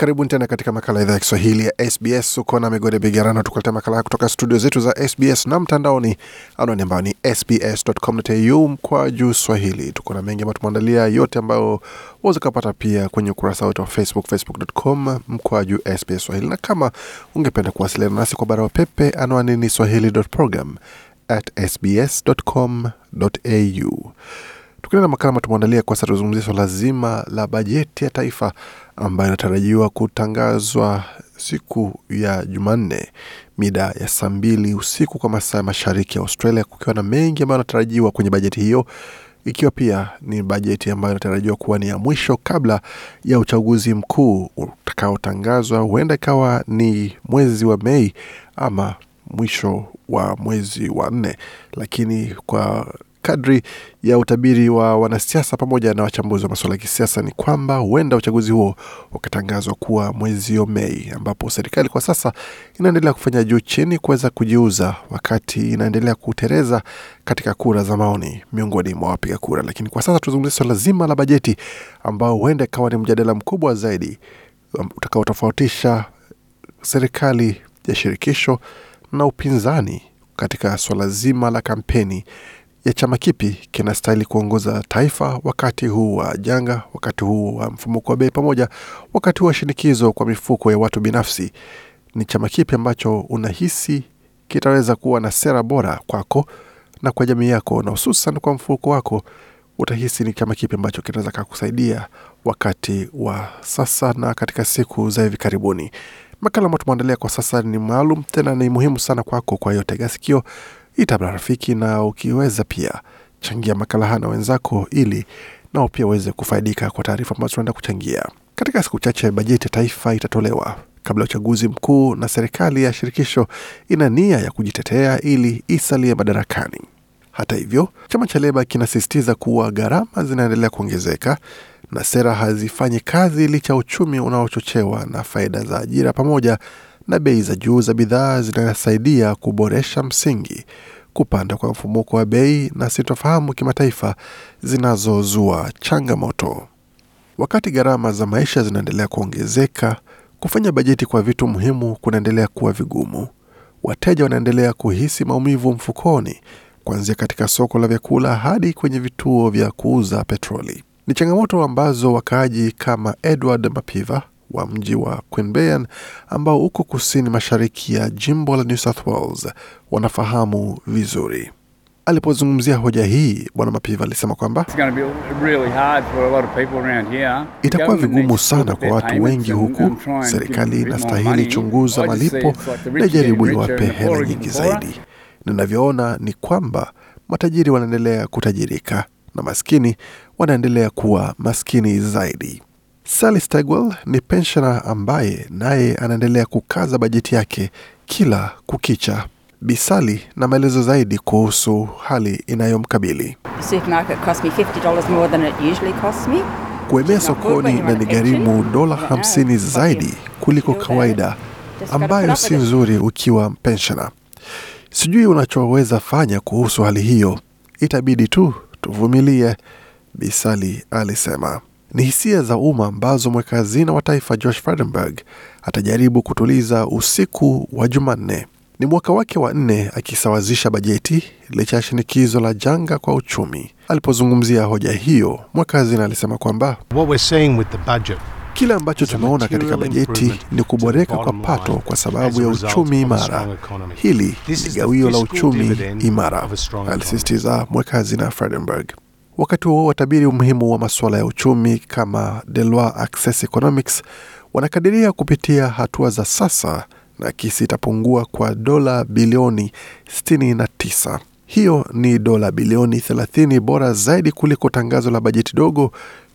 Karibuni tena katika makala idhaa ya Kiswahili ya SBS. Uko na migode bigarano, tukuletea makala haya kutoka studio zetu za SBS na mtandaoni, anwani ambayo ni sbs.com.au mkwa juu swahili. Tuko na mengi ambayo tumeandalia, yote ambayo waweza ukapata pia kwenye ukurasa wetu wa Facebook, facebook.com mkwa juu SBS swahili. Na kama ungependa kuwasiliana nasi kwa barua pepe, anwani ni swahili.program at sbs.com.au. Tukienda na makala ambayo tumeandalia kwa sasa, tuzungumzia swala zima la bajeti ya taifa ambayo inatarajiwa kutangazwa siku ya Jumanne mida ya saa mbili usiku kwa masaa ya mashariki ya Australia, kukiwa na mengi ambayo yanatarajiwa kwenye bajeti hiyo, ikiwa pia ni bajeti ambayo inatarajiwa kuwa ni ya mwisho kabla ya uchaguzi mkuu utakaotangazwa. Huenda ikawa ni mwezi wa Mei ama mwisho wa mwezi wa nne, lakini kwa kadri ya utabiri wa wanasiasa pamoja na wachambuzi wa masuala ya kisiasa ni kwamba huenda uchaguzi huo ukatangazwa kuwa mwezi Mei, ambapo serikali kwa sasa inaendelea kufanya juu chini kuweza kujiuza, wakati inaendelea kutereza katika kura za maoni miongoni mwa wapiga kura. Lakini kwa sasa tuzungumzia swala zima la bajeti, ambao huenda ikawa ni mjadala mkubwa zaidi utakaotofautisha serikali ya shirikisho na upinzani katika swala zima la kampeni ya chama kipi kinastahili kuongoza taifa wakati huu wa janga, wakati huu wa mfumuko wa bei, pamoja wakati huu wa shinikizo kwa mifuko ya watu binafsi. Ni chama kipi ambacho unahisi kitaweza kuwa na sera bora kwako na kwa jamii yako, na hususan kwa mfuko wako? Utahisi ni chama kipi ambacho kinaweza kakusaidia wakati wa sasa na katika siku za hivi karibuni? Makala ambayo tumeandalia kwa sasa ni maalum, tena ni muhimu sana kwako. Kwa hiyo tega sikio itabla rafiki na ukiweza pia changia makala haya na wenzako, ili nao pia waweze kufaidika kwa taarifa ambazo tunaenda kuchangia. Katika siku chache, bajeti ya taifa itatolewa kabla ya uchaguzi mkuu, na serikali ya shirikisho ina nia ya kujitetea ili isalie madarakani. Hata hivyo, chama cha Leba kinasisitiza kuwa gharama zinaendelea kuongezeka na sera hazifanyi kazi licha uchumi unaochochewa na faida za ajira pamoja na bei za juu za bidhaa zinasaidia kuboresha msingi. Kupanda kwa mfumuko wa bei na sintofahamu kimataifa zinazozua changamoto. Wakati gharama za maisha zinaendelea kuongezeka, kufanya bajeti kwa vitu muhimu kunaendelea kuwa vigumu. Wateja wanaendelea kuhisi maumivu mfukoni, kuanzia katika soko la vyakula hadi kwenye vituo vya kuuza petroli. Ni changamoto ambazo wakaaji kama Edward Mapiva wa mji wa Queanbeyan ambao uko kusini mashariki ya jimbo la New South Wales wanafahamu vizuri. Alipozungumzia hoja hii, Bwana Mapiva alisema kwamba itakuwa vigumu sana kwa watu wengi huku. Serikali inastahili chunguza malipo na jaribu iwape hela nyingi zaidi. Ninavyoona ni kwamba matajiri wanaendelea kutajirika na maskini wanaendelea kuwa maskini zaidi. Sally Stegwell ni penshona ambaye naye anaendelea kukaza bajeti yake kila kukicha. Bisali na maelezo zaidi kuhusu hali inayomkabili. Kuemea sokoni na ni gharimu dola hamsini zaidi kuliko kawaida, ambayo si nzuri ukiwa penshona. Sijui unachoweza fanya kuhusu hali hiyo, itabidi tu tuvumilie, Bisali alisema. Ni hisia za umma ambazo mweka hazina wa taifa Josh Frydenberg atajaribu kutuliza usiku wa Jumanne. Ni mwaka wake wa nne akisawazisha bajeti licha ya shinikizo la janga kwa uchumi. Alipozungumzia hoja hiyo, mweka hazina alisema kwamba kile ambacho tumeona katika bajeti ni kuboreka kwa pato kwa sababu ya uchumi imara. Hili ni gawio la uchumi imara, alisisitiza mweka hazina Frydenberg. Wakati huo watabiri umuhimu wa masuala ya uchumi kama Deloitte Access Economics wanakadiria kupitia hatua za sasa na kisi itapungua kwa dola bilioni 69. Hiyo ni dola bilioni 30 bora zaidi kuliko tangazo la bajeti dogo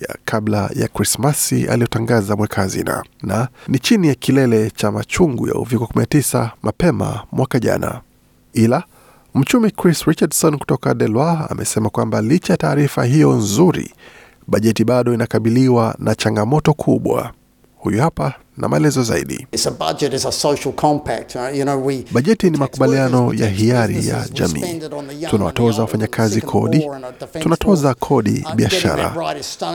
ya kabla ya Krismasi aliyotangaza mweka hazina, na ni chini ya kilele cha machungu ya uviko 19 mapema mwaka jana. Ila mchumi Chris Richardson kutoka Deloitte amesema kwamba licha ya taarifa hiyo nzuri, bajeti bado inakabiliwa na changamoto kubwa. Huyu hapa na maelezo zaidi. It's a budget is a social compact. uh, You know, we Bajeti ni makubaliano ya hiari ya jamii. Tunawatoza wafanyakazi kodi, tunatoza kodi biashara,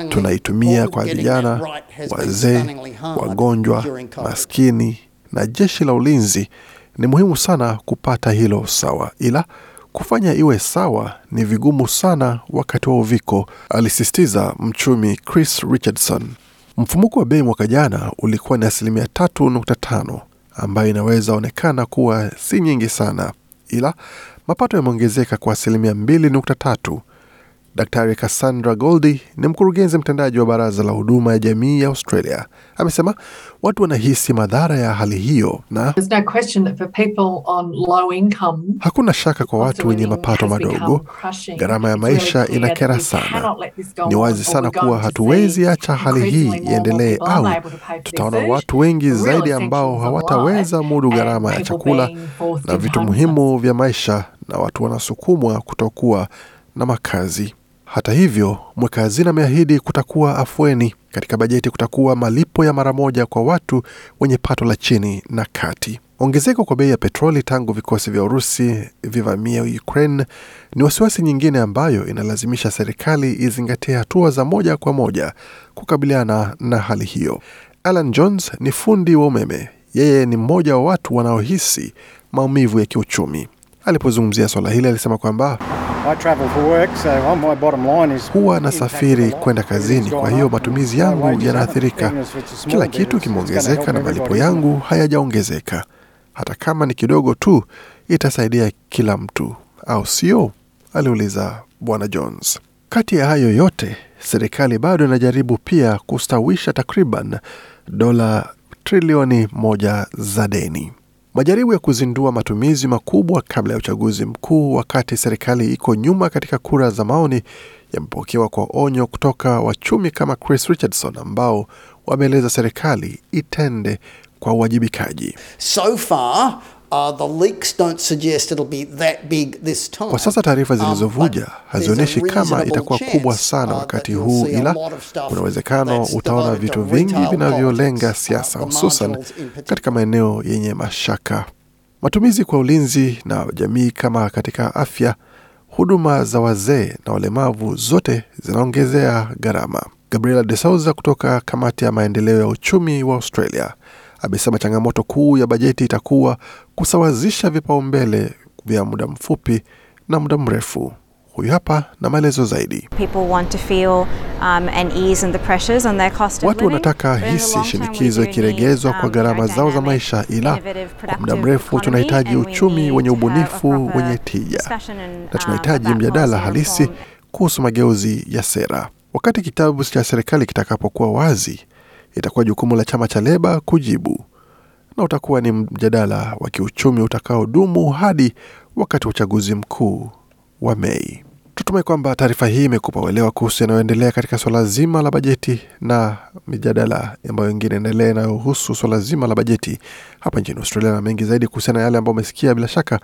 tunaitumia kwa vijana, wazee, wagonjwa, maskini na jeshi la ulinzi. Ni muhimu sana kupata hilo sawa, ila kufanya iwe sawa ni vigumu sana wakati wa uviko, alisisitiza mchumi Chris Richardson. Mfumuko wa bei mwaka jana ulikuwa ni asilimia tatu nukta tano ambayo inaweza onekana kuwa si nyingi sana, ila mapato yameongezeka kwa asilimia mbili nukta tatu. Daktari Cassandra Goldie ni mkurugenzi mtendaji wa baraza la huduma ya jamii ya Australia. Amesema watu wanahisi madhara ya hali hiyo na no question that for people on low income, hakuna shaka kwa watu wenye mapato madogo, gharama ya maisha inakera sana. Ni wazi sana kuwa hatuwezi acha hali hii iendelee, au tutaona watu wengi zaidi ambao hawataweza mudu gharama ya chakula na vitu muhimu vya maisha, na watu wanasukumwa kutokuwa na makazi. Hata hivyo, mweka hazina ameahidi kutakuwa afueni katika bajeti. Kutakuwa malipo ya mara moja kwa watu wenye pato la chini na kati. Ongezeko kwa bei ya petroli tangu vikosi vya Urusi vivamia Ukraine ni wasiwasi nyingine ambayo inalazimisha serikali izingatie hatua za moja kwa moja kukabiliana na hali hiyo. Alan Jones ni fundi wa umeme. Yeye ni mmoja wa watu wanaohisi maumivu ya kiuchumi. Alipozungumzia swala hili, alisema kwamba I travel for work, so on my bottom line is huwa nasafiri kwenda kazini, kwa hiyo matumizi yangu yanaathirika. Kila kitu kimeongezeka na malipo yangu hayajaongezeka. Hata kama ni kidogo tu, itasaidia kila mtu, au sio? aliuliza Bwana Jones. Kati ya hayo yote, serikali bado inajaribu pia kustawisha takriban dola trilioni moja za deni. Majaribu ya kuzindua matumizi makubwa kabla ya uchaguzi mkuu, wakati serikali iko nyuma katika kura za maoni, yamepokewa kwa onyo kutoka wachumi kama Chris Richardson ambao wameeleza serikali itende kwa uwajibikaji. So far, uh, the leaks don't suggest it'll be that big this time. Kwa sasa taarifa Um, zilizovuja hazionyeshi kama itakuwa kubwa sana uh, wakati huu, ila kuna uwezekano utaona vitu vingi vinavyolenga siasa, uh, hususan in particular. katika maeneo yenye mashaka. Matumizi kwa ulinzi na jamii kama katika afya, huduma za wazee na walemavu, zote zinaongezea gharama. Gabriela De Souza kutoka kamati ya maendeleo ya uchumi wa Australia amesema changamoto kuu ya bajeti itakuwa kusawazisha vipaumbele vya muda mfupi na muda mrefu. Huyu hapa na maelezo zaidi. People want to feel um, an ease in the pressures on their cost of Watu wanataka hisi shinikizo ikiregezwa kwa um, gharama zao za maisha, ila kwa muda mrefu tunahitaji uchumi wenye ubunifu wenye tija, na um, tunahitaji mjadala halisi kuhusu mageuzi ya sera. Wakati kitabu cha serikali kitakapokuwa wazi, itakuwa jukumu la chama cha Leba kujibu, na utakuwa ni mjadala wa kiuchumi utakaodumu hadi wakati wa uchaguzi mkuu wa Mei. Tutumai kwamba taarifa hii imekupa uelewa kuhusu yanayoendelea katika swala zima la bajeti na mijadala ambayo ingine endelea inayohusu swala zima la bajeti hapa nchini Australia, na mengi zaidi kuhusiana na yale ambayo umesikia. Bila shaka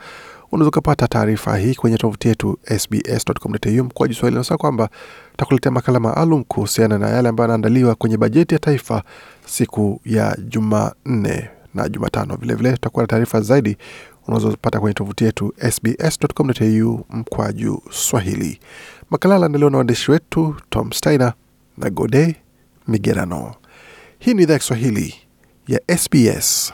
unaweza ukapata taarifa hii kwenye tovuti yetu sbs.com.au mkoaji Swahili. Nasema kwamba takuletea makala maalum kuhusiana na yale ambayo yanaandaliwa kwenye bajeti ya taifa siku ya Jumanne na Jumatano. Vilevile tutakuwa na taarifa zaidi unazopata kwenye tovuti yetu sbs.com.au mkwaju Swahili. Makala laandaliwa na waandishi wetu Tom Steiner na Gode Migerano. Hii ni idhaa ya Kiswahili ya SBS.